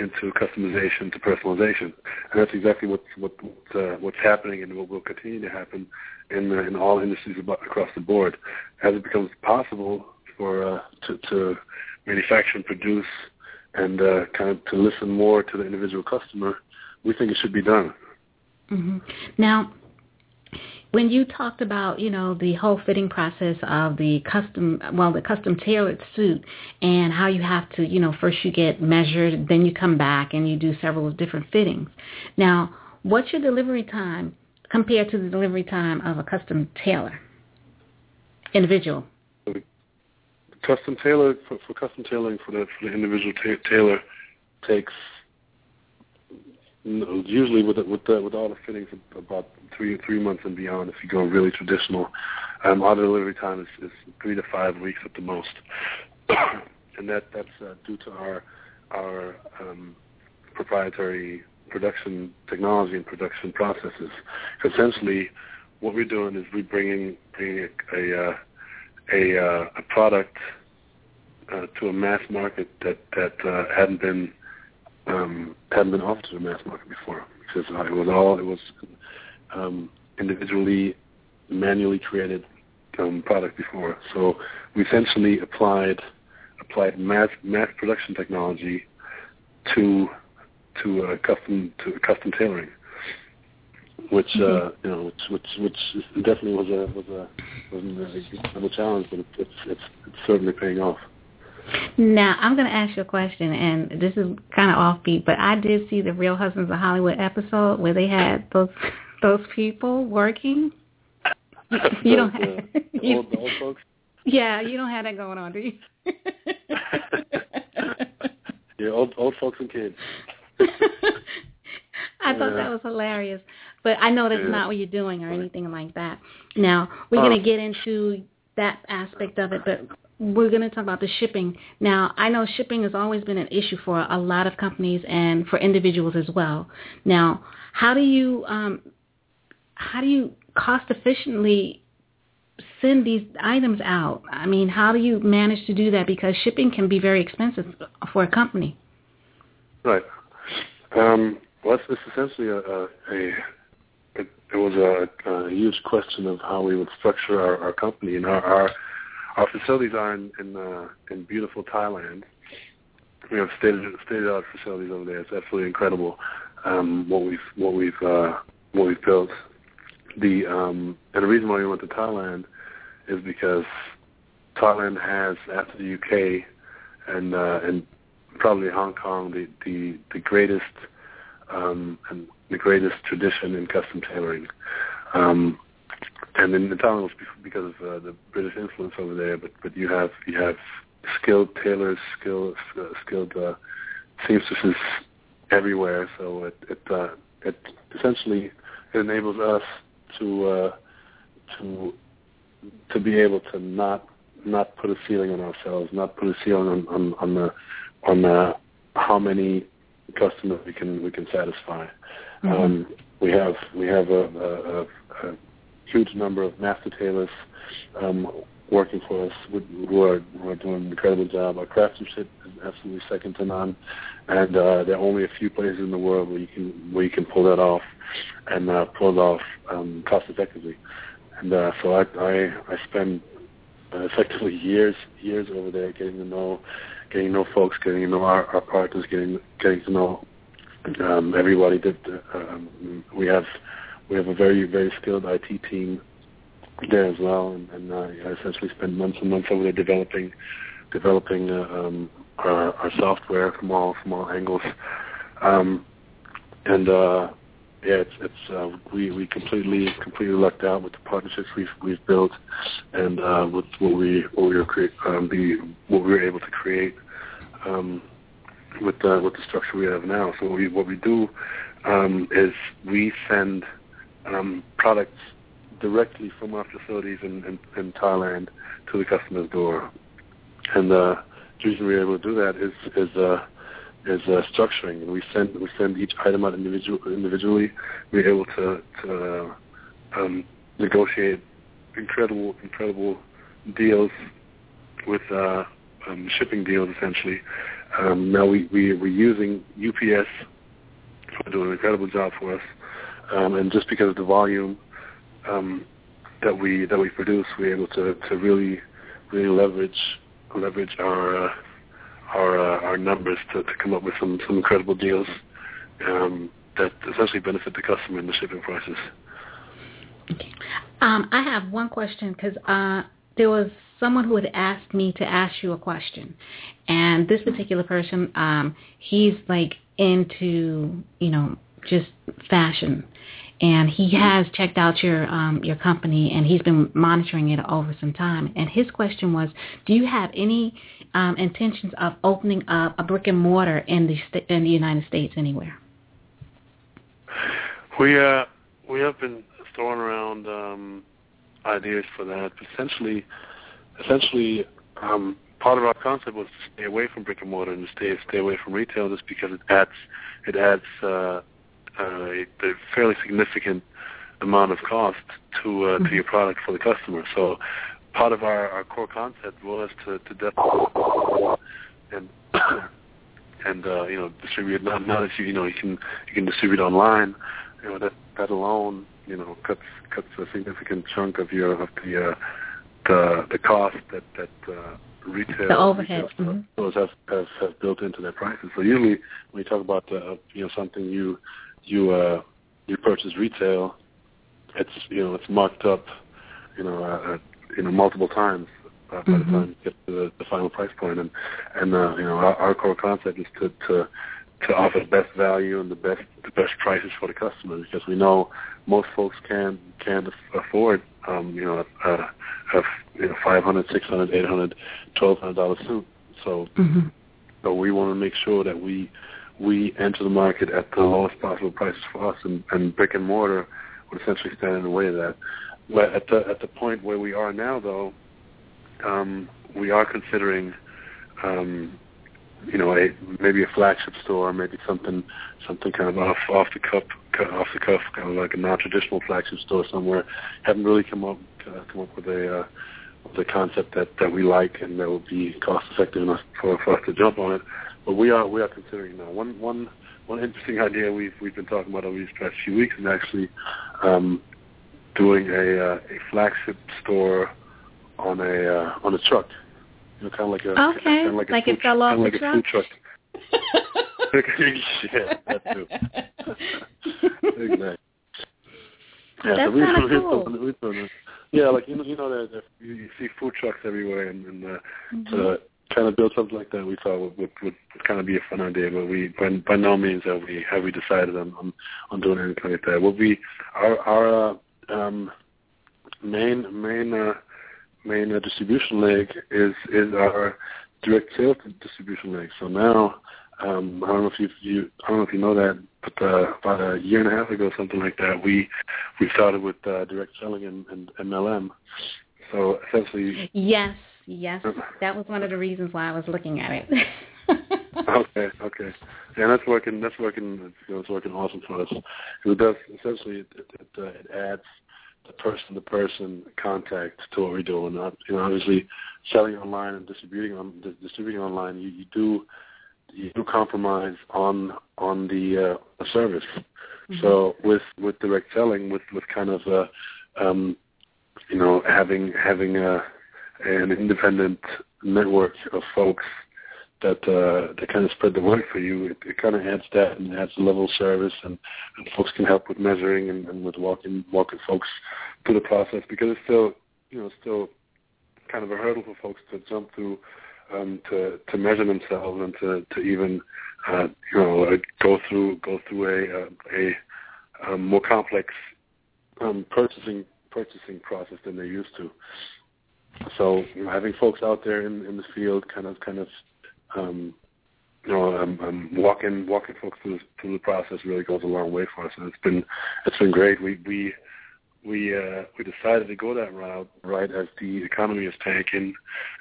into customization to personalization, and that's exactly what's what, uh, what's happening and what will continue to happen in uh, in all industries about, across the board, as it becomes possible for uh, to, to manufacture and produce and uh, kind of to listen more to the individual customer. We think it should be done. Mm-hmm. Now, when you talked about you know the whole fitting process of the custom well the custom tailored suit and how you have to you know first you get measured then you come back and you do several different fittings. Now what's your delivery time compared to the delivery time of a custom tailor individual? Custom tailor for, for custom tailoring for the for the individual ta- tailor takes usually with with with all the fittings about three three months and beyond if you go really traditional. Um, our delivery time is, is three to five weeks at the most, and that that's uh, due to our our um, proprietary production technology and production processes. Essentially, what we're doing is we're bringing bringing a a, uh, a, uh, a product uh, to a mass market that that uh, hadn't been um, hadn't been offered to the mass market before because uh, it was all it was um, individually, manually created um, product before. So we essentially applied applied mass mass production technology to to uh, custom to custom tailoring, which uh, mm-hmm. uh, you know which which which definitely was a was a was a, a challenge, but it's it's it's certainly paying off. Now I'm going to ask you a question, and this is kind of offbeat, but I did see the Real Husbands of Hollywood episode where they had those those people working. You, don't have the, the old, old folks. Yeah, you don't have that going on, do you? yeah, old old folks and kids. I thought yeah. that was hilarious, but I know that's yeah. not what you're doing or anything like that. Now we're uh, going to get into that aspect of it, but we're going to talk about the shipping. Now, I know shipping has always been an issue for a lot of companies and for individuals as well. Now, how do you um, how do you cost efficiently send these items out? I mean, how do you manage to do that? Because shipping can be very expensive for a company. Right. Um, well, it's, essentially a, a, a it, it was a, a huge question of how we would structure our, our company and our, our our facilities are in in, uh, in beautiful Thailand. We have state state of the art facilities over there. It's absolutely incredible um, what we've what we've uh, what we've built. The um, and the reason why we went to Thailand is because Thailand has after the UK and uh, and probably Hong Kong the the, the greatest um, and the greatest tradition in custom tailoring. Um, and in Thailand was because of uh, the British influence over there. But but you have you have skilled tailors, skilled uh, skilled uh, seamstresses everywhere. So it it uh, it essentially it enables us to uh, to to be able to not not put a ceiling on ourselves, not put a ceiling on on, on the on the, how many customers we can we can satisfy. Mm-hmm. Um, we have we have a, a, a huge number of master tailors. Um, working for us who are, who are doing an incredible job. Our craftsmanship is absolutely second to none, and uh, there are only a few places in the world where you can where you can pull that off and uh, pull it off um, cost effectively. And uh, so I I, I spend uh, effectively years years over there getting to know getting to know folks, getting to know our, our partners, getting getting to know um, everybody. That uh, um, we have we have a very very skilled IT team there as well, and, and uh, I essentially spend months and months over there developing developing uh, um, our, our software from all from all angles. Um, and uh, yeah, it's it's uh, we we completely completely lucked out with the partnerships we've we've built, and uh, with what we what we were create um, the what we were able to create um, with the with the structure we have now. So what we what we do um, is we send um, products directly from our facilities in, in, in Thailand to the customer's door, and uh, the reason we're able to do that is is uh, is uh, structuring. And we send we send each item out individual, individually. We're able to to um, negotiate incredible incredible deals with uh, um, shipping deals essentially. Um, now we, we we're using UPS for doing an incredible job for us, um, and just because of the volume um, that we that we produce, we're able to, to really really leverage leverage our uh, our uh, our numbers to, to come up with some, some incredible deals um, that essentially benefit the customer and the shipping prices. Um, I have one question because uh, there was someone who had asked me to ask you a question, and this particular person, um, he's like into you know just fashion, and he has checked out your um, your company and he's been monitoring it over some time. And his question was, do you have any um, intentions of opening up a brick and mortar in the in the United States anywhere? We uh we have been throwing around um, ideas for that. Essentially, essentially, um, part of our concept was to stay away from brick and mortar and stay stay away from retail, just because it adds it adds uh, a fairly significant amount of cost to uh, mm-hmm. to your product for the customer. So part of our, our core concept was to to and and uh, you know distribute not not that you you know you can you can distribute online. You know that that alone you know cuts cuts a significant chunk of your of the uh, the the cost that that uh, retail the overhead retail mm-hmm. have, have have built into their prices. So usually when you talk about uh, you know something you you uh, you purchase retail, it's you know it's marked up, you know, uh, you know multiple times uh, by mm-hmm. the time you get to the, the final price point. And and uh, you know our, our core concept is to to to offer the best value and the best the best prices for the customers because we know most folks can can't afford um, you know a, a, a you know five hundred, six hundred, eight hundred, twelve hundred dollar suit. So mm-hmm. so we want to make sure that we we enter the market at the lowest possible prices for us, and, and brick and mortar would essentially stand in the way of that. But at the at the point where we are now, though, um, we are considering, um, you know, a maybe a flagship store, maybe something something kind of off off the cuff, off the cuff, kind of like a non-traditional flagship store somewhere. Haven't really come up uh, come up with a uh, with a concept that that we like and that will be cost effective enough for, for us to jump on it. But we are we are considering now. One one one interesting idea we've we've been talking about over these past few weeks is actually um, doing a uh, a flagship store on a uh, on a truck. You know, kind of like a okay, kind of like, like a food, it fell off kind of the like truck. A food truck. yeah, that too. exactly. Yeah, That's so we, kind of cool. We, we, yeah, like you know, you know that, that you, you see food trucks everywhere, and, and uh, mm-hmm. uh, kind of build something like that, we thought would, would, would kind of be a fun idea. But we, by, by no means have we have we decided on on, on doing anything like that. What we our our uh, um, main main uh, main uh, distribution leg is is our direct sales distribution leg. So now um, I don't know if you, you I don't know if you know that, but uh, about a year and a half ago, something like that, we we started with uh, direct selling and, and MLM. So essentially, yes, Yes, that was one of the reasons why I was looking at it. okay, okay, yeah, that's working. That's working. You know, it's working awesome for us. It does essentially it it, uh, it adds the person-to-person contact to what we're doing. Uh, you know, obviously, selling online and distributing on distributing online, you, you do you do compromise on on the, uh, the service. Mm-hmm. So with with direct selling, with with kind of uh, um, you know having having a an independent network of folks that uh, that kind of spread the word for you. It, it kind of adds that and adds the level of service, and, and folks can help with measuring and, and with walking walking folks through the process because it's still you know still kind of a hurdle for folks to jump through um, to to measure themselves and to to even uh, you know uh, go through go through a a, a um, more complex um, purchasing purchasing process than they used to. So you know, having folks out there in, in the field, kind of kind of um, you know, um, um, walking walking folks through through the process really goes a long way for us, and it's been it's been great. We we we uh, we decided to go that route right as the economy is tanking,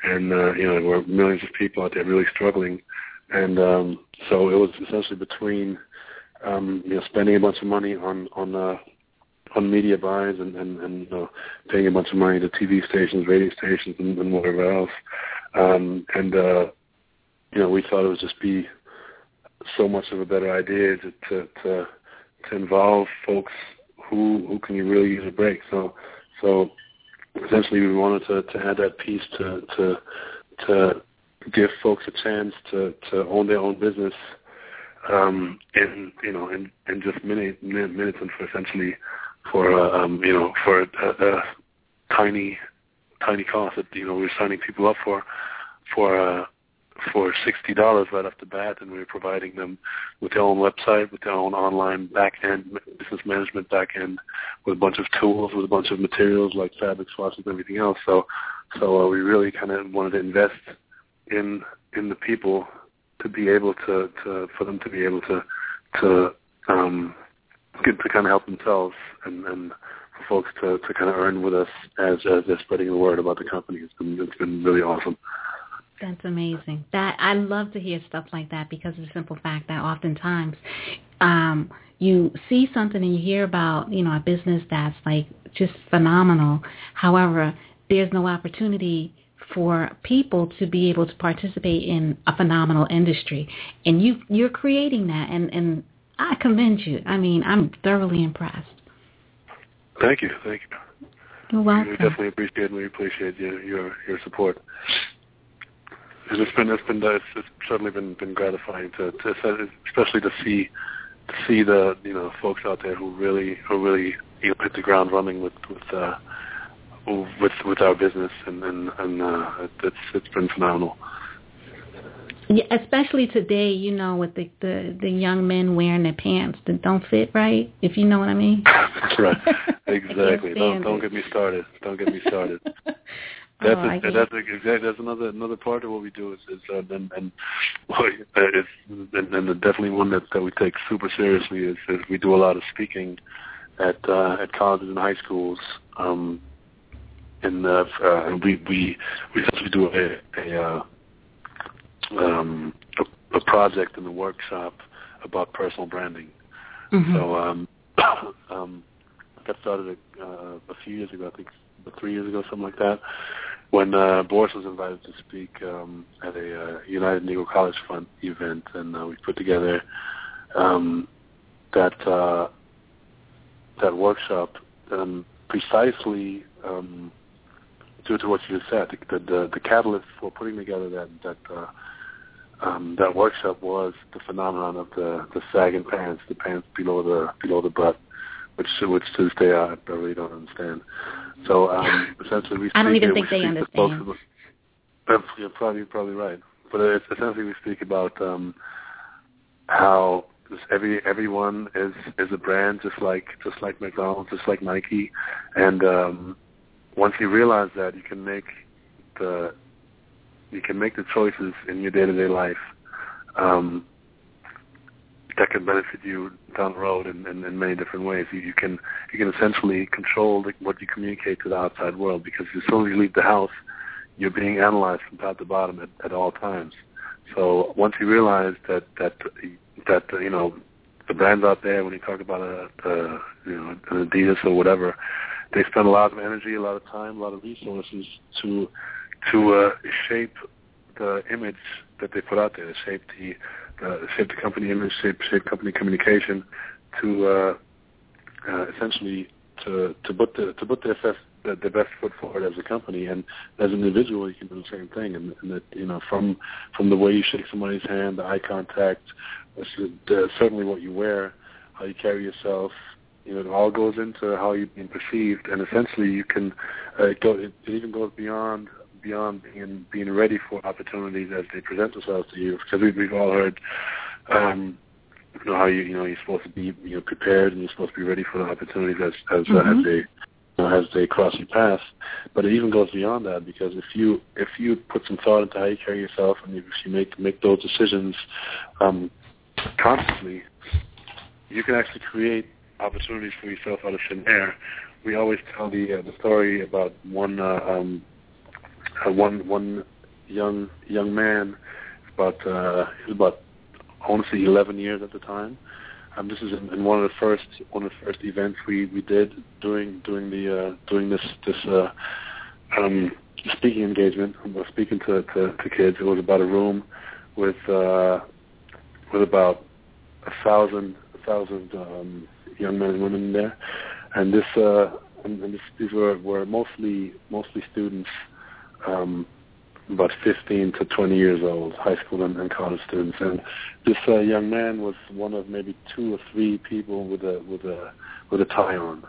and uh, you know there were millions of people out there really struggling, and um, so it was essentially between um, you know spending a bunch of money on on uh, on media buys and and, and you know, paying a bunch of money to TV stations, radio stations, and, and whatever else, um, and uh, you know we thought it would just be so much of a better idea to to to, to involve folks who who can really use a break. So so essentially we wanted to, to add that piece to to to give folks a chance to, to own their own business um, in you know in, in just minute, minutes and for essentially for uh, um, you know for a, a tiny tiny cost that you know we're signing people up for for uh, for sixty dollars right off the bat, and we are providing them with their own website, with their own online back end business management back end, with a bunch of tools, with a bunch of materials like fabrics, swatches and everything else. So, so uh, we really kind of wanted to invest in in the people to be able to, to for them to be able to to um, get to kind of help themselves and, and for folks to, to kind of earn with us as as they're spreading the word about the company. It's been it's been really awesome. That's amazing. That I love to hear stuff like that because of the simple fact that oftentimes um, you see something and you hear about you know a business that's like just phenomenal. However, there's no opportunity for people to be able to participate in a phenomenal industry, and you you're creating that, and and I commend you. I mean, I'm thoroughly impressed. Thank you, thank you. You're welcome. We definitely appreciate and we appreciate your your your support and it's been it's been it's, it's certainly been been gratifying to, to especially to see to see the you know folks out there who really who really you know hit the ground running with with uh with with our business and and, and uh it's it's been phenomenal yeah, especially today, you know, with the, the the young men wearing their pants that don't fit right. If you know what I mean. Right. Exactly. don't don't get me started. Don't get me started. That's oh, a, that's a, exactly that's another another part of what we do is, is uh, and and it's and, and definitely one that, that we take super seriously is, is we do a lot of speaking at uh, at colleges and high schools. Um, and uh, uh, we we we essentially do a a, uh, um, a a project in the workshop about personal branding. Mm-hmm. So um, um, I got started a, uh, a few years ago, I think three years ago, something like that when uh, Boris was invited to speak um, at a uh, United Negro College Fund event, and uh, we put together um, that uh, that workshop um, precisely um, due to what you just said. The, the, the catalyst for putting together that that uh, um, that workshop was the phenomenon of the the sagging pants, the pants below the below the butt, which which to this day I really don't understand. So um, essentially, we I don't even think they understand. About, you're probably probably right, but it's essentially we speak about um, how every everyone is is a brand, just like just like McDonald's, just like Nike, and um, once you realize that, you can make the you can make the choices in your day to day life um, that can benefit you down the road in, in, in many different ways. You, you can you can essentially control the, what you communicate to the outside world because as soon as you leave the house, you're being analyzed from top to bottom at, at all times. So once you realize that that that you know the brands out there when you talk about a, a you know an Adidas or whatever, they spend a lot of energy, a lot of time, a lot of resources to to uh, shape the image that they put out there, shape the uh, shape the company image, shape shape company communication, to uh, uh, essentially to to put the to put their best the, the best foot forward as a company, and as an individual, you can do the same thing. And, and that you know, from from the way you shake somebody's hand, the eye contact, certainly what you wear, how you carry yourself, you know, it all goes into how you're being perceived, and essentially, you can uh, go. It, it even goes beyond beyond being being ready for opportunities as they present themselves to you. Because we, we've all heard. Um, you know how you you know you're supposed to be you know prepared and you're supposed to be ready for the opportunities as as, mm-hmm. uh, as they know, as they cross your path. But it even goes beyond that because if you if you put some thought into how you carry yourself and if you make make those decisions um, consciously, you can actually create opportunities for yourself out of thin air. We always tell the uh, the story about one uh, um, uh, one one young young man about uh, he was about say 11 years at the time, um, this is in, in one of the first one of the first events we, we did during during the uh, during this this uh, um, speaking engagement. I speaking to, to to kids. It was about a room with uh, with about a thousand a thousand um, young men and women in there, and this uh, and, and this, these were were mostly mostly students. Um, about 15 to 20 years old, high school and, and college students. And this uh, young man was one of maybe two or three people with a with a with a tie on,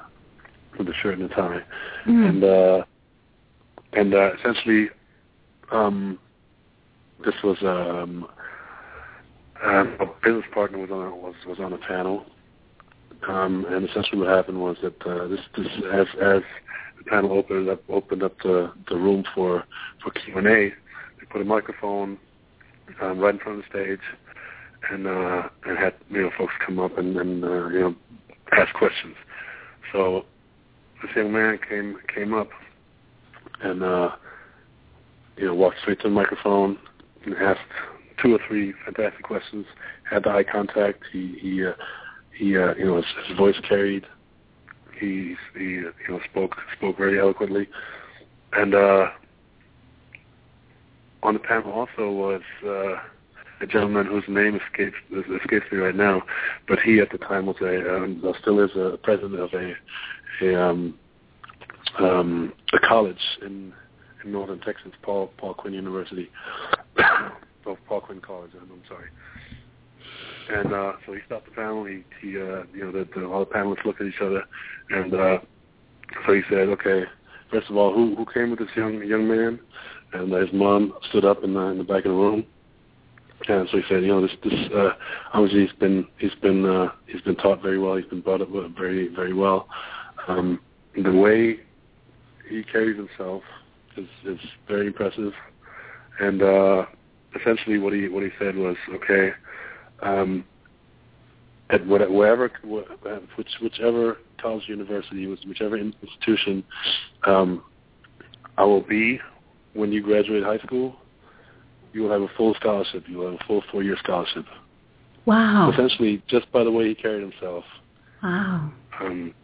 with a shirt and a tie, mm. and uh, and uh, essentially, um, this was um, um, a business partner was on a, was was on a panel, um, and essentially what happened was that uh, this this as as the panel opened up opened up the the room for for Q and A. They put a microphone um, right in front of the stage, and uh, and had you know folks come up and, and uh, you know ask questions. So this young man came came up and uh, you know walked straight to the microphone and asked two or three fantastic questions. Had the eye contact. He he uh, he uh, you know his, his voice carried he he you know spoke spoke very eloquently, and uh, on the panel also was uh, a gentleman whose name escapes escapes me right now, but he at the time was a um, still is a president of a a um, um, a college in in northern Texas, Paul Paul Quinn University, oh, Paul Quinn College. I'm sorry. And uh, so he stopped the panel. He, he uh, you know, the, the, all the panelists looked at each other, and uh, so he said, "Okay, first of all, who who came with this young young man?" And his mom stood up in the in the back of the room, and so he said, "You know, this this uh, obviously he's been he's been uh, he's been taught very well. He's been brought up very very well. Um, the way he carries himself is is very impressive, and uh, essentially what he what he said was, okay." Um, at wherever, which, whichever college, university, whichever institution um, I will be when you graduate high school, you will have a full scholarship. You will have a full four-year scholarship. Wow! Essentially, just by the way he carried himself. Wow! Um,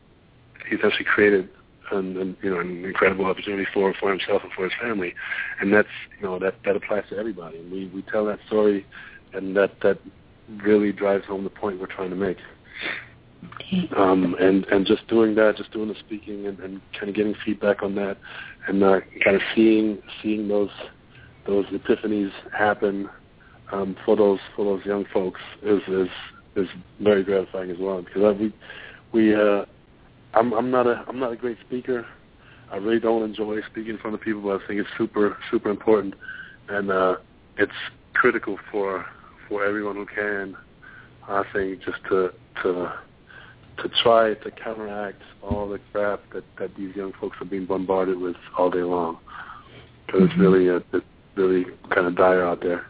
he's actually created an, an, you know an incredible opportunity for for himself and for his family, and that's you know that that applies to everybody. And we we tell that story, and that that really drives home the point we're trying to make. Okay. Um, and and just doing that, just doing the speaking, and, and kind of getting feedback on that, and uh, kind of seeing seeing those those epiphanies happen um, for those for those young folks is is is very gratifying as well. Because I, we we uh, I'm I'm not a I'm not a great speaker. I really don't enjoy speaking in front of people, but I think it's super super important, and uh, it's critical for for everyone who can. I think just to to to try to counteract all the crap that that these young folks are being bombarded with all day long, because mm-hmm. it's really a, it's really kind of dire out there.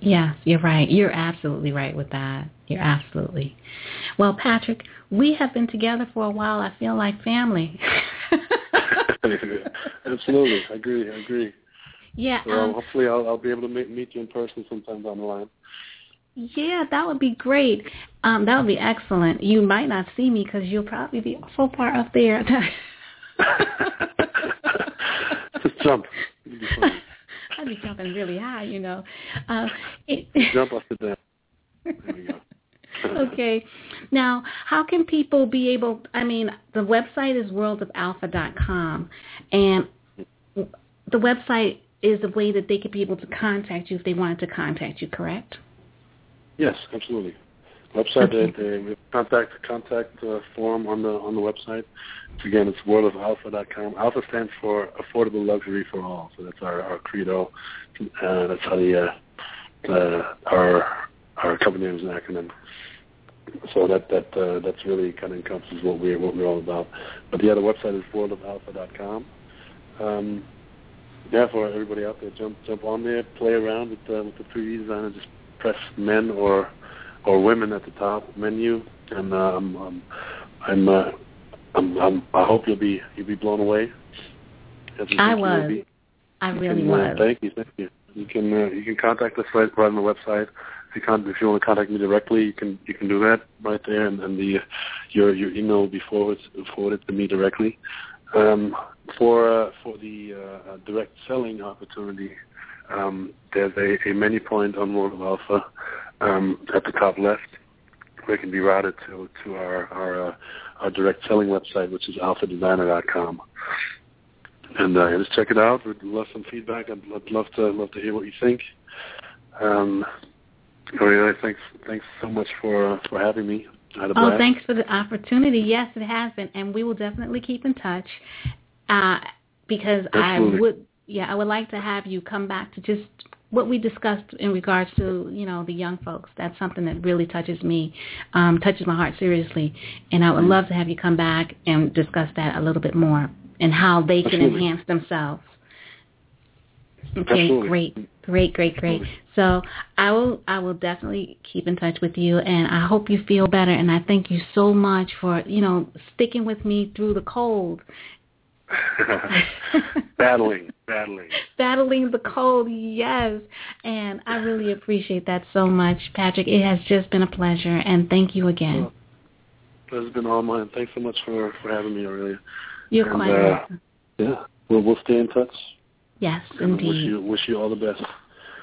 Yes, you're right. You're absolutely right with that. You're absolutely. Well, Patrick, we have been together for a while. I feel like family. absolutely, I agree. I agree. Yeah. So um, hopefully, I'll, I'll be able to meet, meet you in person sometime down the line. Yeah, that would be great. Um, that would be excellent. You might not see me because you'll probably be so far up there. Just jump. I'd be jumping really high, you know. Uh, it, jump off the deck. There we go. okay. Now, how can people be able, I mean, the website is worldofalfa.com, and the website is a way that they could be able to contact you if they wanted to contact you, correct? Yes, absolutely. Website, okay. the, the contact contact uh, form on the on the website. Again, it's worldofalfa.com. Alfa stands for Affordable Luxury for All, so that's our, our credo. Uh, that's how the uh, uh, our our company name is an acronym. So that that uh, that's really kind of encompasses what we're what we're all about. But yeah, the website is worldofalfa.com. Um, yeah, for everybody out there, jump jump on there, play around with uh, with the 3D designer. Just press men or or women at the top menu, and um, um, I'm, uh, I'm I'm I hope you'll be you'll be blown away. I was. I really can, was. Uh, thank you, thank you. You can uh, you can contact us right, right on the website. If you can if you want to contact me directly, you can you can do that right there, and, and the your your email will be forwarded forwarded to me directly. Um, for uh, for the uh, direct selling opportunity, um, there's a, menu point on World of Alfa um, at the top left where it can be routed to to our our, uh, direct selling website, which is alfadesigner.com. And uh, just check it out. We'd love some feedback. I'd, love to love to hear what you think. Um, Oriana, thanks thanks so much for uh, for having me. Oh, thanks for the opportunity. Yes, it has been, and we will definitely keep in touch. Uh, because Absolutely. I would, yeah, I would like to have you come back to just what we discussed in regards to you know the young folks. That's something that really touches me, um, touches my heart seriously, and I would love to have you come back and discuss that a little bit more and how they can Absolutely. enhance themselves. Okay, Absolutely. great, great, great, great. So I will, I will definitely keep in touch with you, and I hope you feel better. And I thank you so much for you know sticking with me through the cold. battling, battling, battling the cold. Yes, and I really appreciate that so much, Patrick. It has just been a pleasure, and thank you again. Well, it's been all mine. Thanks so much for for having me, Aurelia. You're and, quite uh, welcome. Yeah, we'll we'll stay in touch. Yes, and indeed. Wish you wish you all the best.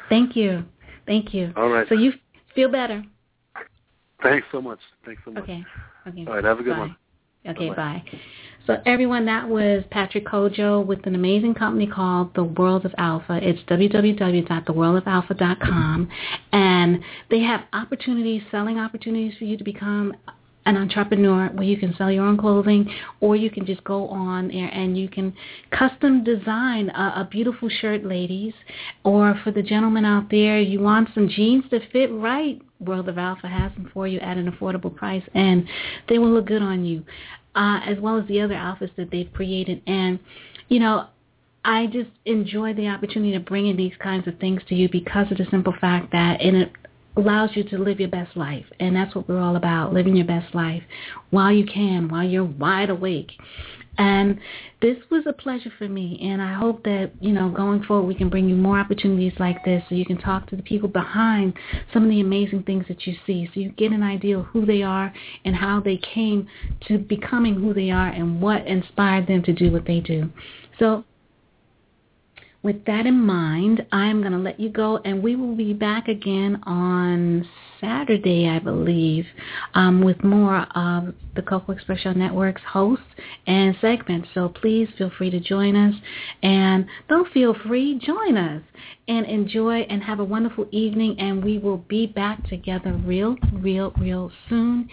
Thank you, thank you. All right. So you feel better. Thanks so much. Thanks so much. Okay. Okay. All right. Have a good bye. one. Okay, bye. So everyone, that was Patrick Kodjoe with an amazing company called The World of Alfa. It's www.theworldofalfa.com, and they have opportunities, selling opportunities for you to become an entrepreneur where you can sell your own clothing or you can just go on there and you can custom design a, a beautiful shirt ladies. Or for the gentlemen out there you want some jeans that fit right world of alfa has them for you at an affordable price and they will look good on you uh, as well as the other outfits that they've created. And you know I just enjoy the opportunity to bring in these kinds of things to you because of the simple fact that in it allows you to live your best life. And that's what we're all about, living your best life while you can, while you're wide awake. And this was a pleasure for me, and I hope that, you know, going forward we can bring you more opportunities like this so you can talk to the people behind some of the amazing things that you see so you get an idea of who they are and how they came to becoming who they are and what inspired them to do what they do. So with that in mind, I'm going to let you go, and we will be back again on Saturday, I believe, um, with more of the Coco Express Network's hosts and segments. So please feel free to join us, and don't feel free, join us, and enjoy and have a wonderful evening, and we will be back together real, real, real soon.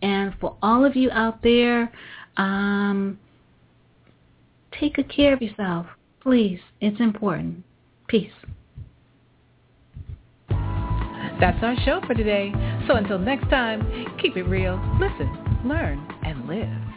And for all of you out there, um, take good care of yourself. Please, it's important. Peace. That's our show for today. So until next time, keep it real, listen, learn, and live.